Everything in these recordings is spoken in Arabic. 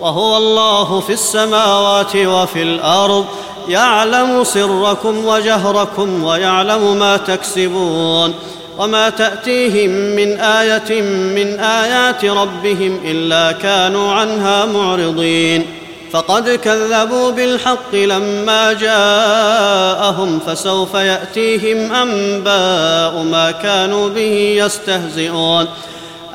وهو الله في السماوات وفي الأرض يعلم سركم وجهركم ويعلم ما تكسبون وما تأتيهم من آية من آيات ربهم إلا كانوا عنها معرضين. فقد كذبوا بالحق لما جاءهم فسوف يأتيهم أنباء ما كانوا به يستهزئون.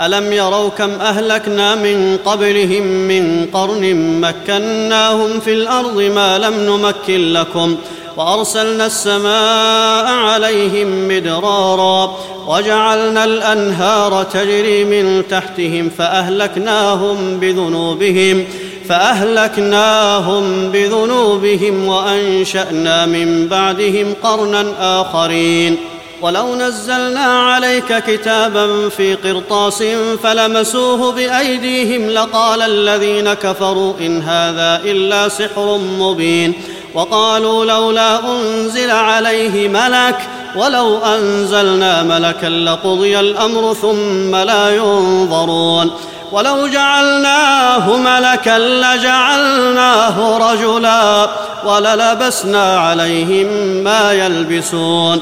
ألم يروا كم أهلكنا من قبلهم من قرن مكناهم في الأرض ما لم نمكن لكم وأرسلنا السماء عليهم مدرارا وجعلنا الأنهار تجري من تحتهم فأهلكناهم بذنوبهم فأهلكناهم بذنوبهم وأنشأنا من بعدهم قرنا آخرين ولو نزلنا عليك كتابا في قرطاس فلمسوه بأيديهم لقال الذين كفروا إن هذا إلا سحر مبين وقالوا لولا أنزل عليه ملك ولو أنزلنا ملكا لقضي الأمر ثم لا ينظرون ولو جعلناه ملكا لجعلناه رجلا وللبسنا عليهم ما يلبسون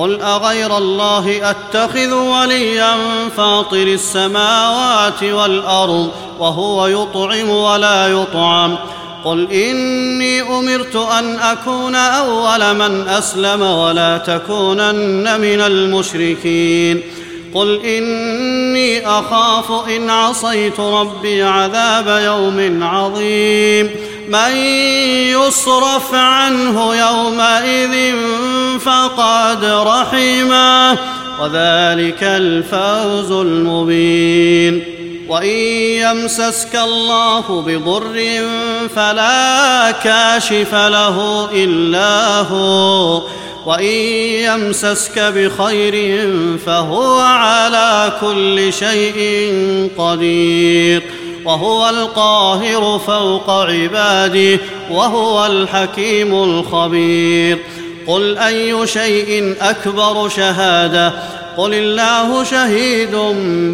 قل اغير الله اتخذ وليا فاطر السماوات والارض وهو يطعم ولا يطعم قل اني امرت ان اكون اول من اسلم ولا تكونن من المشركين قل اني اخاف ان عصيت ربي عذاب يوم عظيم من يصرف عنه يومئذ فقد رحمه وذلك الفوز المبين. وإن يمسسك الله بضر فلا كاشف له إلا هو وإن يمسسك بخير فهو على كل شيء قدير. وهو القاهر فوق عباده وهو الحكيم الخبير. قل أي شيء أكبر شهادة؟ قل الله شهيد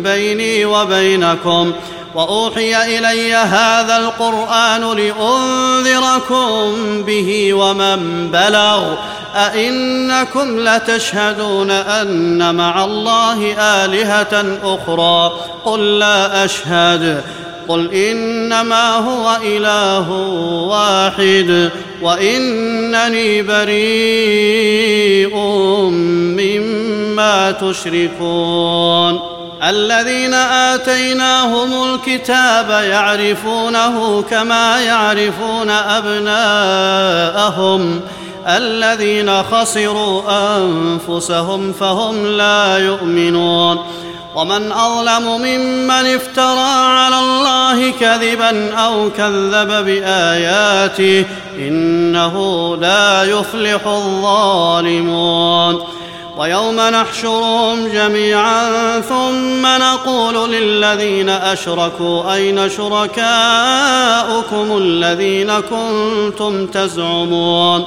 بيني وبينكم. وأوحي إلي هذا القرآن لأنذركم به ومن بلغ. أئنكم لتشهدون أن مع الله آلهة أخرى؟ قل لا أشهد. قل إنما هو إله واحد وإنني بريء مما تشركون. الذين آتيناهم الكتاب يعرفونه كما يعرفون أبناءهم. الذين خسروا أنفسهم فهم لا يؤمنون. ومن أظلم ممن افترى على الله كذبا أو كذب بآياته إنه لا يفلح الظالمون. ويوم نحشرهم جميعا ثم نقول للذين أشركوا أين شركاؤكم الذين كنتم تزعمون.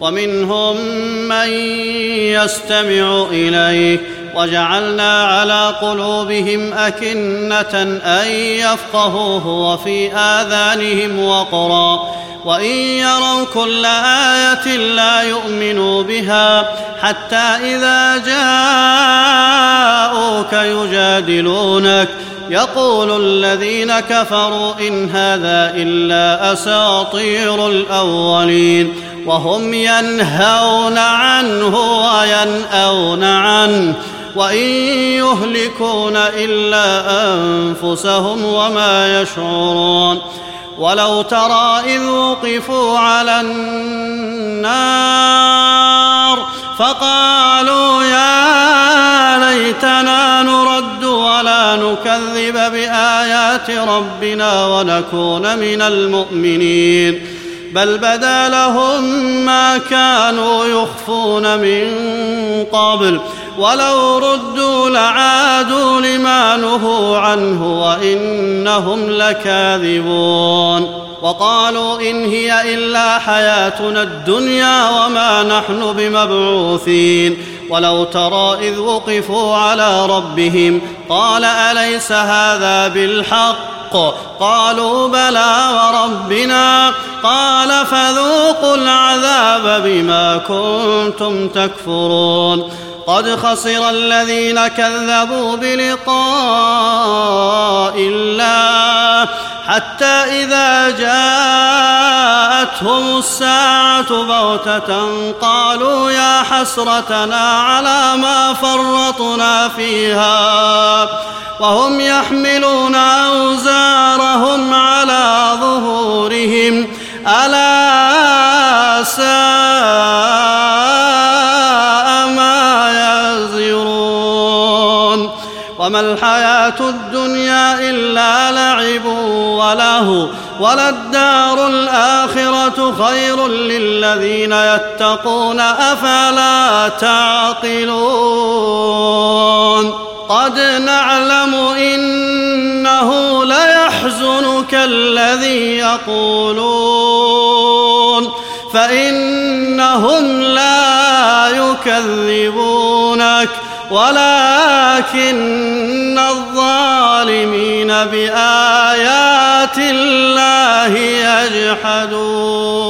ومنهم من يستمع اليك وجعلنا على قلوبهم أكنة أن يفقهوه وفي آذانهم وقرا وإن يروا كل آية لا يؤمنوا بها حتى إذا جاءوك يجادلونك يقول الذين كفروا إن هذا إلا أساطير الأولين وهم ينهون عنه وينأون عنه وإن يهلكون إلا أنفسهم وما يشعرون ولو ترى إذ وقفوا على النار فقالوا نكذب بآيات ربنا ونكون من المؤمنين. بل بدا لهم ما كانوا يخفون من قبل. ولو ردوا لعادوا لما نهوا عنه وإنهم لكاذبون. وقالوا إن هي إلا حياتنا الدنيا وما نحن بمبعوثين. ولو ترى إذ وقفوا على ربهم قال أليس هذا بالحق؟ قالوا بلى وربنا. قال فذوقوا العذاب بما كنتم تكفرون. قد خسر الذين كذبوا بلقاء الله حتى إذا جاءتهم الساعة بغتة قالوا يا حسرتنا على ما فرطنا فيها وهم يحملون أوزارهم على ظهورهم ألا ساء لعب وله وللدار الآخرة خير للذين يتقون أفلا تعقلون قد نعلم إنه ليحزنك الذي يقولون فإنهم لا يكذبونك ولكن الظالمين بآيات الله يجحدون.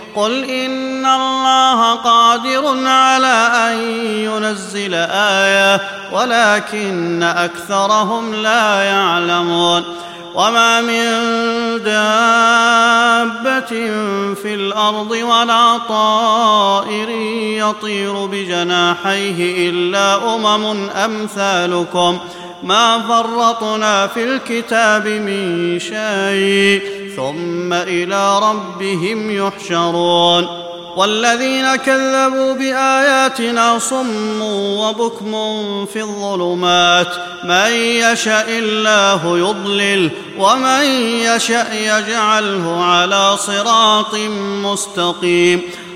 قل إن الله قادر على أن ينزل آية ولكن أكثرهم لا يعلمون. وما من دابة في الأرض ولا طائر يطير بجناحيه إلا أمم أمثالكم. ما فرطنا في الكتاب من شيء. ثم إلى ربهم يحشرون والذين كذبوا بآياتنا صم وبكم في الظلمات من يشا الله يضلل ومن يشا يجعله على صراط مستقيم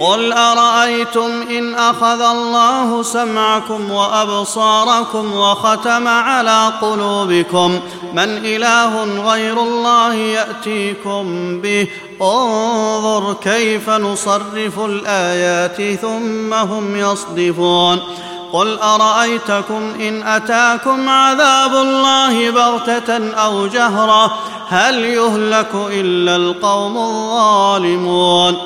قل أرأيتم إن أخذ الله سمعكم وأبصاركم وختم على قلوبكم؟ من إله غير الله يأتيكم به. انظر كيف نصرف الآيات ثم هم يصدفون. قل أرأيتكم إن أتاكم عذاب الله بغتة أو جهرة؟ هل يهلك إلا القوم الظالمون؟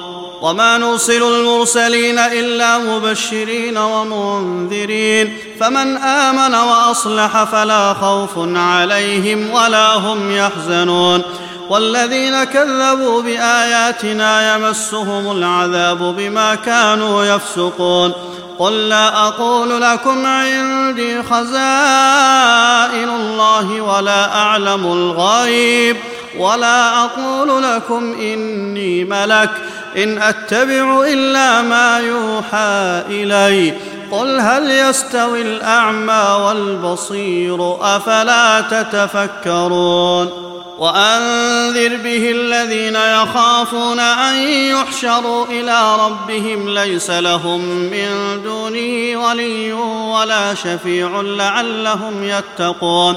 وما نرسل المرسلين إلا مبشرين ومنذرين فمن آمن وأصلح فلا خوف عليهم ولا هم يحزنون والذين كذبوا بآياتنا يمسهم العذاب بما كانوا يفسقون قل لا أقول لكم عندي خزائن الله ولا أعلم الغيب ولا أقول لكم إني ملك إن أتبع إلا ما يوحى إلي. قل هل يستوي الأعمى والبصير؟ أفلا تتفكرون؟ وأنذر به الذين يخافون أن يحشروا إلى ربهم ليس لهم من دونه ولي ولا شفيع لعلهم يتقون.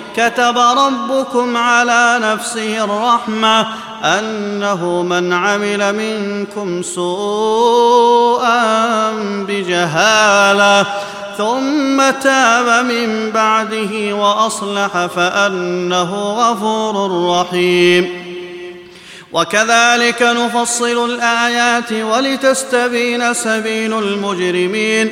كتب ربكم على نفسه الرحمة أنه من عمل منكم سوءا بجهالة ثم تاب من بعده وأصلح فأنه غفور رحيم. وكذلك نفصل الآيات ولتستبين سبيل المجرمين.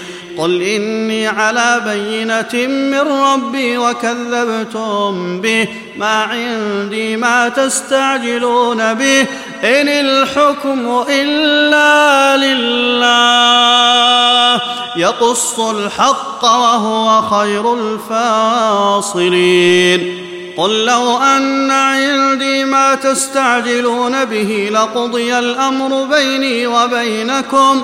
قل إني على بينة من ربي وكذبتم به. ما عندي ما تستعجلون به. إن الحكم إلا لله. يقص الحق وهو خير الفاصلين. قل لو أن عندي ما تستعجلون به لقضي الأمر بيني وبينكم.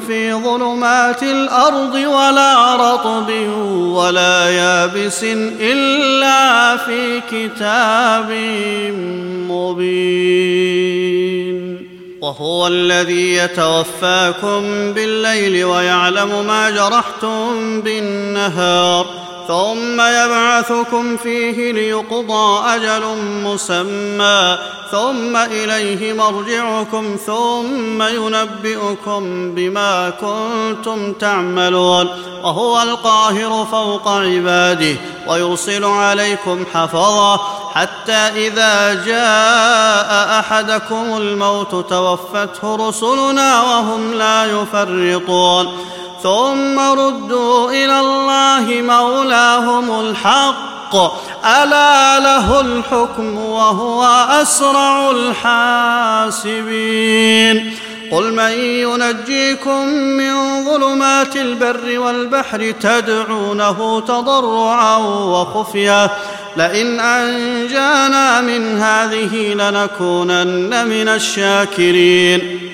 في ظلمات الأرض ولا رطب ولا يابس إلا في كتاب مبين. وهو الذي يتوفاكم بالليل ويعلم ما جرحتم بالنهار. ثم يبعثكم فيه ليقضى أجل مسمى ثم إليه مرجعكم ثم ينبئكم بما كنتم تعملون وهو القاهر فوق عباده ويرسل عليكم حفظه حتى إذا جاء أحدكم الموت توفته رسلنا وهم لا يفرطون ثم ردوا إلى الله مولاهم الحق. ألا له الحكم وهو أسرع الحاسبين. قل من ينجيكم من ظلمات البر والبحر تدعونه تضرعا وخفية. لئن أنجانا من هذه لنكونن من الشاكرين.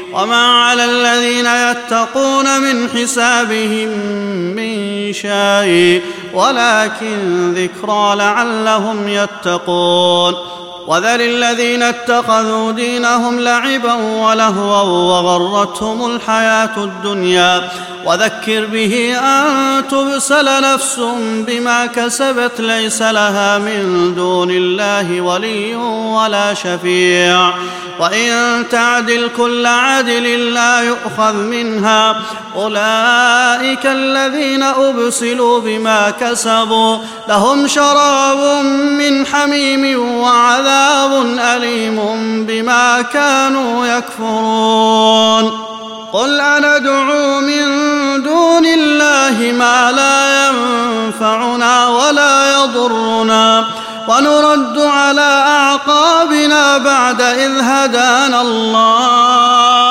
وما على الذين يتقون من حسابهم من شيء ولكن ذكرى لعلهم يتقون وذل الذين اتخذوا دينهم لعبا ولهوا وغرتهم الحياة الدنيا. وذكر به أن تبسل نفس بما كسبت ليس لها من دون الله ولي ولا شفيع. وإن تعدل كل عدل لا يؤخذ منها. أولئك الذين أبسلوا بما كسبوا. لهم شراب من حميم وعذاب أليم بما كانوا يكفرون. قل أندعو من دون الله ما لا ينفعنا ولا يضرنا ونرد على أعقابنا بعد إذ هدانا الله.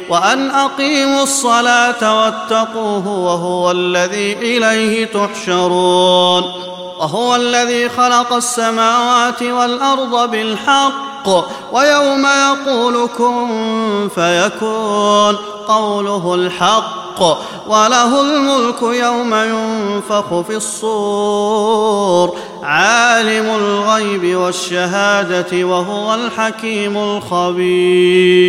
وأن أقيموا الصلاة واتقوه وهو الذي إليه تحشرون وهو الذي خلق السماوات والأرض بالحق ويوم يقول كن فيكون قوله الحق وله الملك يوم ينفخ في الصور عالم الغيب والشهادة وهو الحكيم الخبير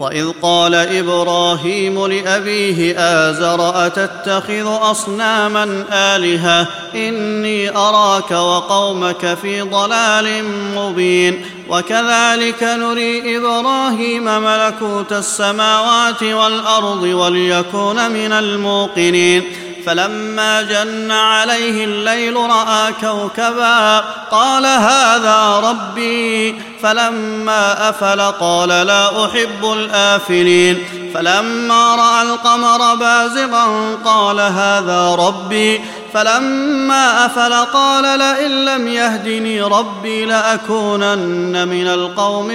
وإذ قال إبراهيم لأبيه آزر أتتخذ أصناما آلهة إني أراك وقومك في ضلال مبين وكذلك نري إبراهيم ملكوت السماوات والأرض وليكون من الموقنين فلما جن عليه الليل رأى كوكبا قال هذا ربي. فلما أفل قال لا أحب الآفلين. فلما رأى القمر بازغا قال هذا ربي. فلما أفل قال لئن لم يهدني ربي لأكونن من القوم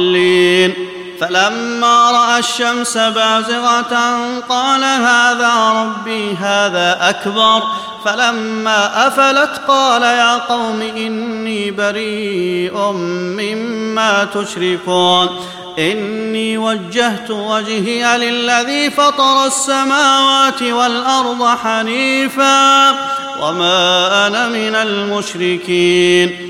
الضالين. فلما رأى الشمس بازغة قال هذا ربي هذا أكبر. فلما أفلت قال يا قوم إني بريء مما تشركون. إني وجهت وجهي للذي فطر السماوات والأرض حنيفا وما أنا من المشركين.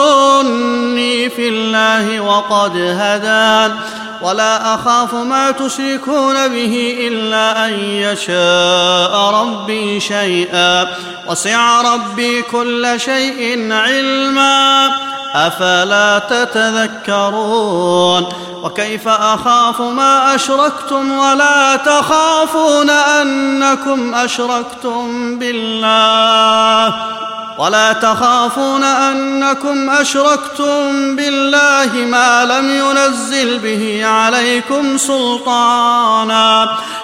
اتحاجوني في الله وقد هدان. ولا أخاف ما تشركون به إلا أن يشاء ربي شيئا. وسع ربي كل شيء علما. أفلا تتذكرون؟ وكيف أخاف ما أشركتم ولا تخافون أنكم أشركتم بالله؟ ولا تخافون أنكم أشركتم بالله ما لم ينزل به عليكم سلطانا.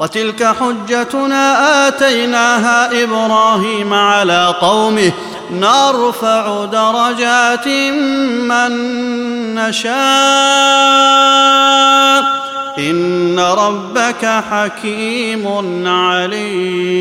وتلك حجتنا آتيناها إبراهيم على قومه. نرفع درجات من نشاء. إن ربك حكيم عليم.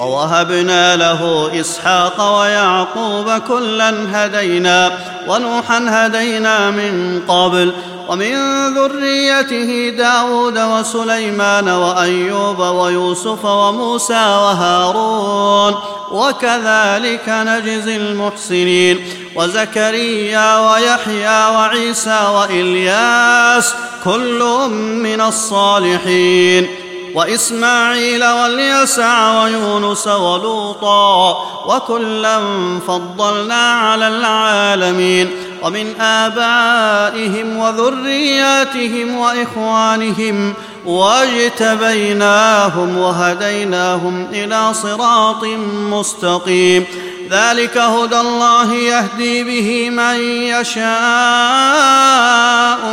ووهبنا له إسحاق ويعقوب كلا هدينا ونوحا هدينا من قبل ومن ذريته داود وسليمان وأيوب ويوسف وموسى وهارون وكذلك نجزي المحسنين وزكريا ويحيى وعيسى وإلياس كل من الصالحين وإسماعيل واليسع ويونس ولوطا وكلا فضلنا على العالمين ومن آبائهم وذرياتهم وإخوانهم واجتبيناهم وهديناهم إلى صراط مستقيم. ذلك هدى الله يهدي به من يشاء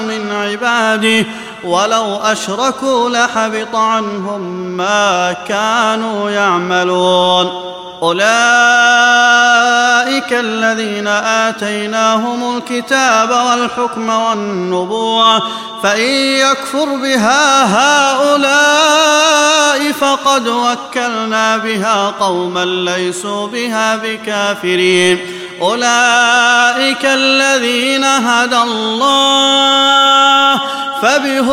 من عباده ولو أشركوا لحبط عنهم ما كانوا يعملون. أولئك الذين آتيناهم الكتاب والحكم والنبوة فإن يكفر بها هؤلاء فقد وكلنا بها قوما ليسوا بها بكافرين. أولئك الذين هدى الله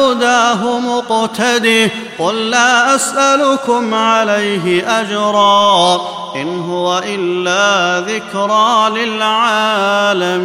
فبهداه مقتده قل لا أسألكم عليه أجرا إن هو إلا ذكرى للعالمين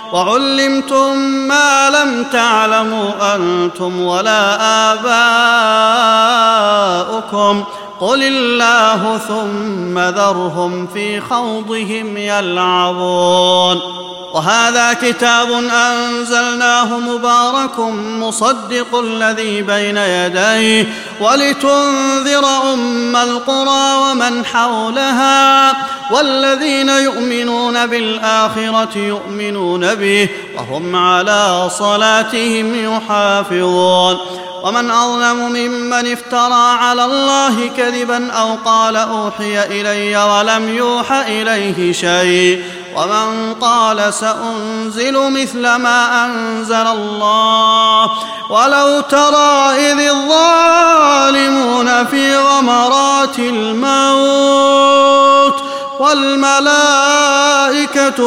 وعلمتم ما لم تعلموا أنتم ولا آباؤكم. قل الله ثم ذرهم في خوضهم يلعبون وهذا كتاب انزلناه مبارك مصدق الذي بين يديه ولتنذر ام القرى ومن حولها والذين يؤمنون بالاخره يؤمنون به وهم على صلاتهم يحافظون ومن اظلم ممن افترى على الله كذبا أو قال أوحي إلي ولم يوح إليه شيء ومن قال سأنزل مثل ما أنزل الله ولو ترى إذ الظالمون في غمرات الموت والملائكة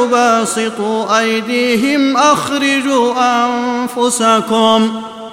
باسطوا أيديهم أخرجوا أنفسكم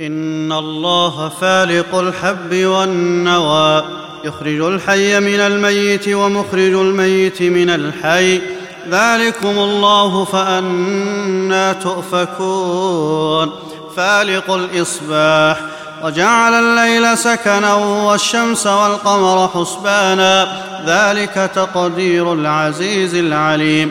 إن الله فالق الحب والنوى يخرج الحي من الميت ومخرج الميت من الحي. ذلكم الله فانى تؤفكون. فالق الإصباح وجعل الليل سكنا والشمس والقمر حسبانا. ذلك تقدير العزيز العليم.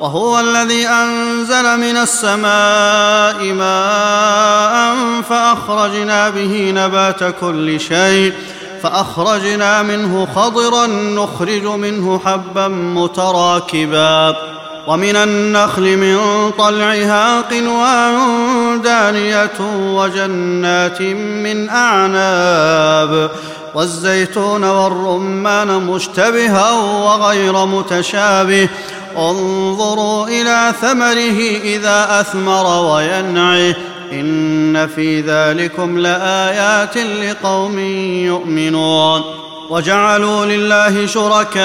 وهو الذي أنزل من السماء ماء فأخرجنا به نبات كل شيء فأخرجنا منه خضرا نخرج منه حبا متراكبا ومن النخل من طلعها قنوان دانية وجنات من أعناب والزيتون والرمان مشتبها وغير متشابه انظروا إلى ثمره إذا أثمر وينعه. إن في ذلكم لآيات لقوم يؤمنون. وجعلوا لله شركاء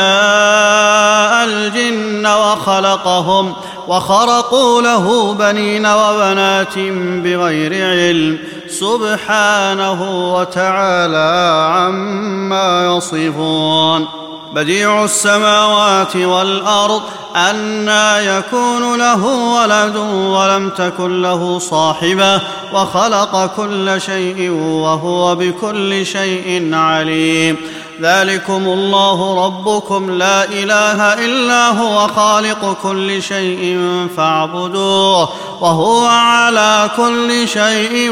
الجن وخلقهم وخرقوا له بنين وبنات بغير علم. سبحانه وتعالى عما يصفون. بديع السماوات والأرض أنا يكون له ولد ولم تكن له صاحبة وخلق كل شيء وهو بكل شيء عليم. ذلكم الله ربكم لا إله إلا هو خالق كل شيء فاعبدوه وهو على كل شيء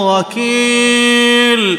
وكيل.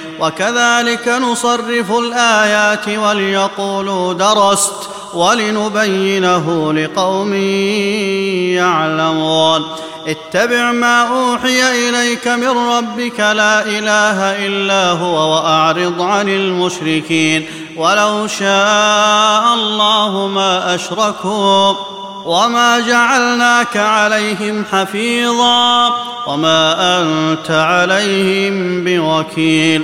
وكذلك نصرف الآيات وليقولوا درست ولنبينه لقوم يعلمون. اتبع ما أوحي إليك من ربك لا إله إلا هو وأعرض عن المشركين. ولو شاء الله ما أشركوا وما جعلناك عليهم حفيظا وما أنت عليهم بوكيل.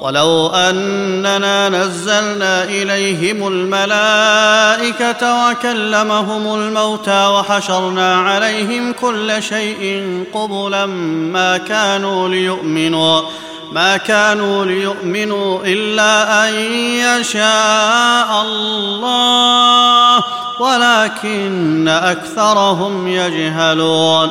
ولو أننا نزلنا إليهم الملائكة وكلمهم الموتى وحشرنا عليهم كل شيء قبلا ما كانوا ليؤمنوا ما كانوا ليؤمنوا إلا أن يشاء الله ولكن أكثرهم يجهلون.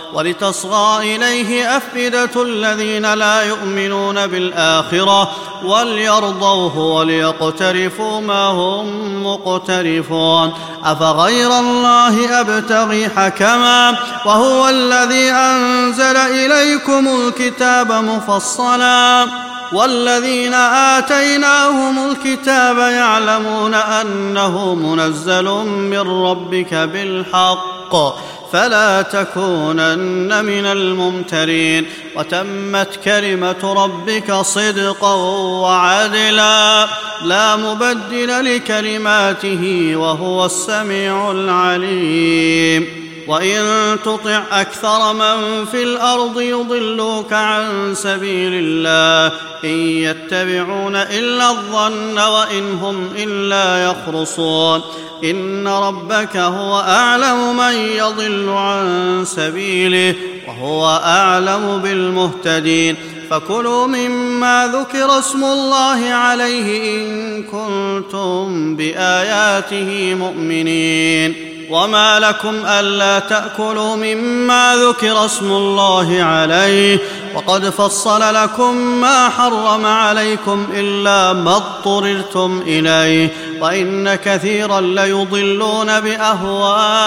ولتصغى إليه أفئدة الذين لا يؤمنون بالآخرة وليرضوه وليقترفوا ما هم مقترفون أفغير الله أبتغي حكما وهو الذي أنزل إليكم الكتاب مفصلا والذين آتيناهم الكتاب يعلمون أنه منزل من ربك بالحق فلا تكونن من الممترين وتمت كلمة ربك صدقا وعدلا لا مبدل لكلماته وهو السميع العليم وان تطع أكثر من في الأرض يضلوك عن سبيل الله ان يتبعون الا الظن وان هم الا يخرصون ان ربك هو اعلم من يضل عن سبيله وهو اعلم بالمهتدين فكلوا مما ذكر اسم الله عليه ان كنتم باياته مؤمنين وما لكم الا تاكلوا مما ذكر اسم الله عليه وقد فصل لكم ما حرم عليكم الا ما اضطررتم اليه وان كثيرا ليضلون باهوائهم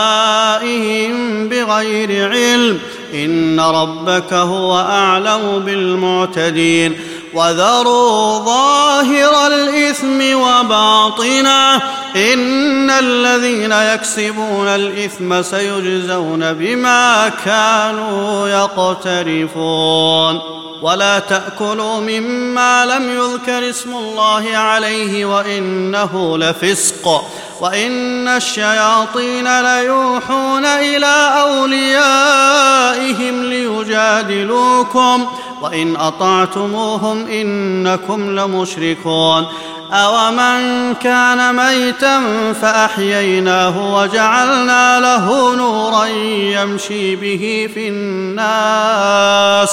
بغير علم ان ربك هو اعلم بالمعتدين وذروا ظاهر الاثم وباطنه إن الذين يكسبون الإثم سيجزون بما كانوا يقترفون. ولا تأكلوا مما لم يذكر اسم الله عليه وإنه لفسق وإن الشياطين ليوحون إلى أوليائهم ليجادلوكم وإن أطعتموهم إنكم لمشركون اومن كان ميتا فأحييناه وجعلنا له نورا يمشي به في الناس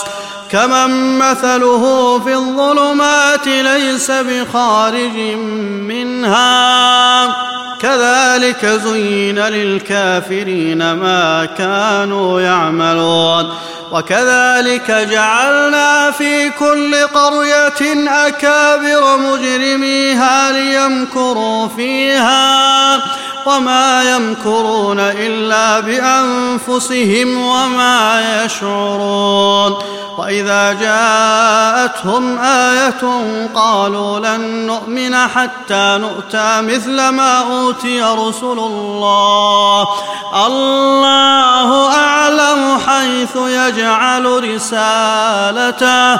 كمن مثله في الظلمات ليس بخارج منها. كذلك زين للكافرين ما كانوا يعملون. وكذلك جعلنا في كل قرية أكابر مجرميها ليمكروا فيها. وما يمكرون إلا بأنفسهم وما يشعرون وإذا جاءتهم آية قالوا لن نؤمن حتى نؤتى مثل ما أوتي رسل الله. الله أعلم حيث يجعل رسالته.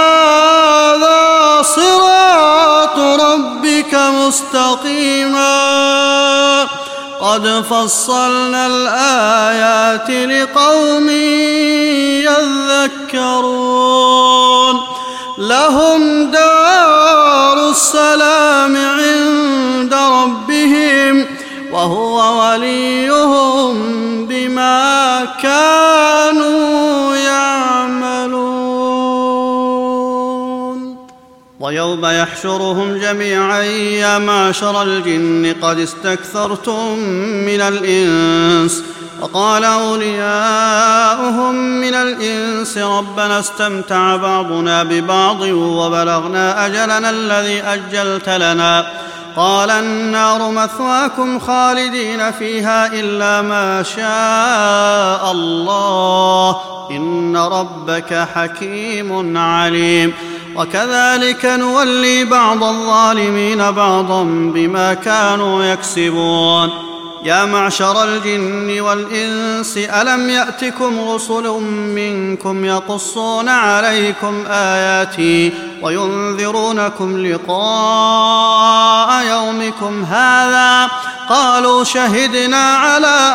ربك مستقيما قد فصلنا الآيات لقوم يذكرون لهم دار السلام عند ربهم وهو وليهم يحشرهم جميعا يا معشر الجن قد استكثرتم من الإنس. وقال أولياؤهم من الإنس ربنا استمتع بعضنا ببعض وبلغنا أجلنا الذي أجلت لنا. قال النار مثواكم خالدين فيها إلا ما شاء الله. إن ربك حكيم عليم. وكذلك نولي بعض الظالمين بعضا بما كانوا يكسبون. يا معشر الجن والإنس ألم يأتكم رسل منكم يقصون عليكم آياتي وينذرونكم لقاء يومكم هذا؟ قالوا شهدنا على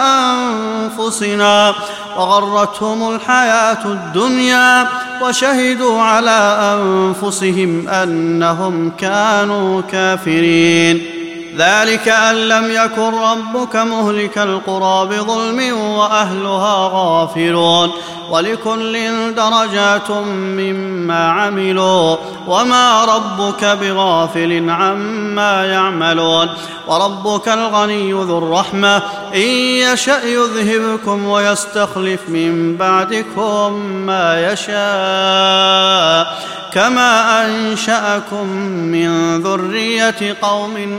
أنفسنا وغرتهم الحياة الدنيا وشهدوا على أنفسهم أنهم كانوا كافرين. ذلك أن لم يكن ربك مهلك القرى بظلم وأهلها غافلون ولكل درجات مما عملوا وما ربك بغافل عما يعملون وربك الغني ذو الرحمة إن يشأ يذهبكم ويستخلف من بعدكم ما يشاء كما أنشأكم من ذرية قوم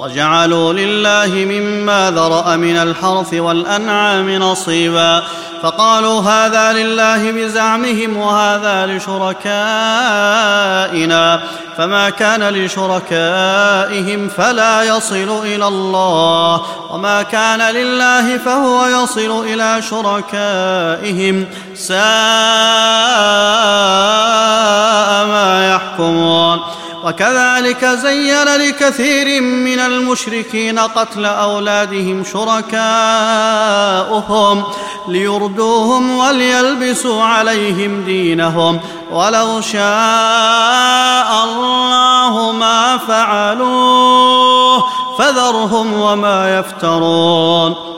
وجعلوا لله مما ذرأ من الحرث والأنعام نصيبا. فقالوا هذا لله بزعمهم وهذا لشركائنا. فما كان لشركائهم فلا يصل إلى الله. وما كان لله فهو يصل إلى شركائهم. ساء ما يحكمون. وكذلك زين لكثير من المشركين قتل أولادهم شركاؤهم ليردوهم وليلبسوا عليهم دينهم ولو شاء الله ما فعلوه فذرهم وما يفترون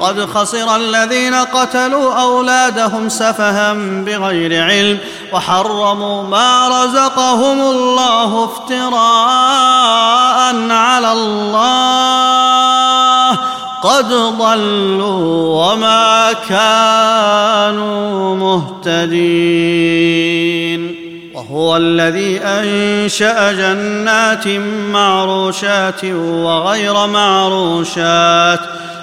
قد خسر الذين قتلوا أولادهم سفها بغير علم وحرموا ما رزقهم الله افتراء على الله. قد ضلوا وما كانوا مهتدين. وهو الذي أنشأ جنات معروشات وغير معروشات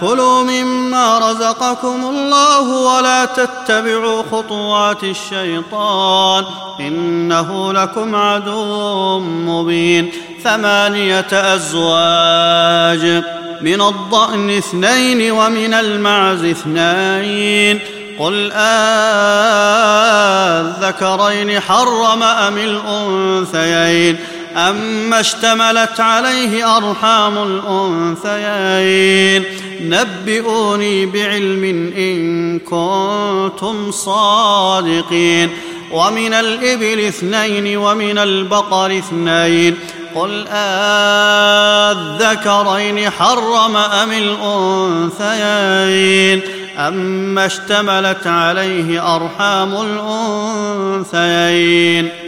كلوا مما رزقكم الله ولا تتبعوا خطوات الشيطان إنه لكم عدو مبين ثمانية أزواج من الضأن اثنين ومن المعز اثنين قل آذكرين حرم أم الأنثيين أما اشتملت عليه أرحام الأنثيين نبئوني بعلم إن كنتم صادقين. ومن الإبل اثنين ومن البقر اثنين. قل آذكرين حرم أم الأنثيين. أما اشتملت عليه أرحام الأنثيين.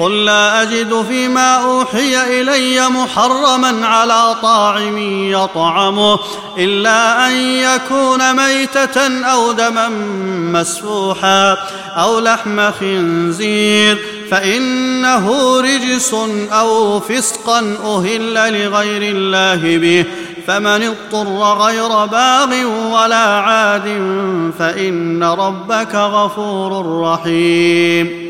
قل لا أجد فيما أوحي إلي محرما على طاعم يطعمه إلا أن يكون ميتة أو دما مسفوحا أو لحم خنزير فإنه رجس أو فسقا أهل لغير الله به فمن اضطر غير باغ ولا عاد فإن ربك غفور رحيم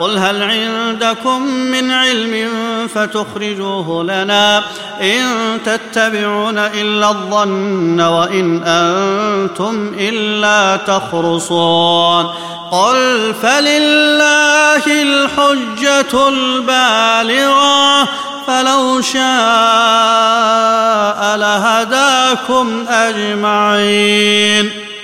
قل هل عندكم من علم فتخرجوه لنا إن تتبعون إلا الظن وإن أنتم إلا تخرصون قل فلله الحجة البالغة فلو شاء لهداكم أجمعين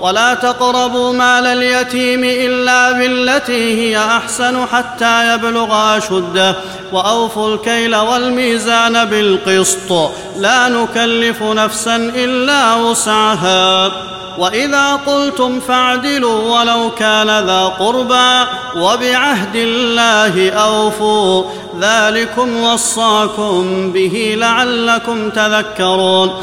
ولا تقربوا مال اليتيم إلا بالتي هي أحسن حتى يبلغ أشده. وأوفوا الكيل والميزان بالقسط. لا نكلف نفسا إلا وسعها. وإذا قلتم فاعدلوا ولو كان ذا قربى وبعهد الله أوفوا. ذلكم وصاكم به لعلكم تذكرون.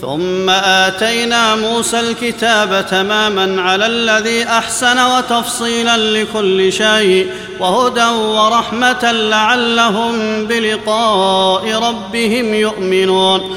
ثم آتينا موسى الكتاب تماما على الذي أحسن وتفصيلا لكل شيء وهدى ورحمة لعلهم بلقاء ربهم يؤمنون.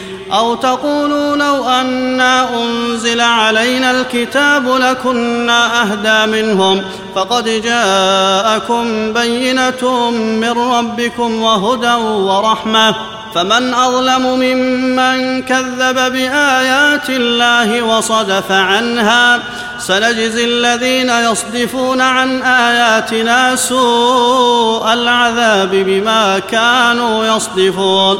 أو تقولوا لو أنا أنزل علينا الكتاب لكنا أهدى منهم فقد جاءكم بينة من ربكم وهدى ورحمة فمن أظلم ممن كذب بآيات الله وصدف عنها سنجزي الذين يصدفون عن آياتنا سوء العذاب بما كانوا يصدفون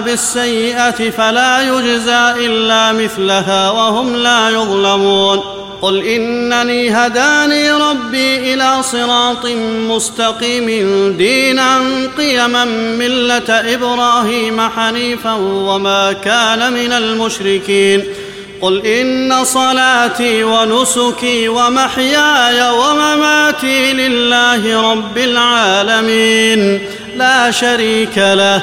بالسيئة فلا يجزى إلا مثلها وهم لا يظلمون. قل إنني هداني ربي إلى صراط مستقيم دينا قيما ملة إبراهيم حنيفا وما كان من المشركين. قل إن صلاتي ونسكي ومحياي ومماتي لله رب العالمين. لا شريك له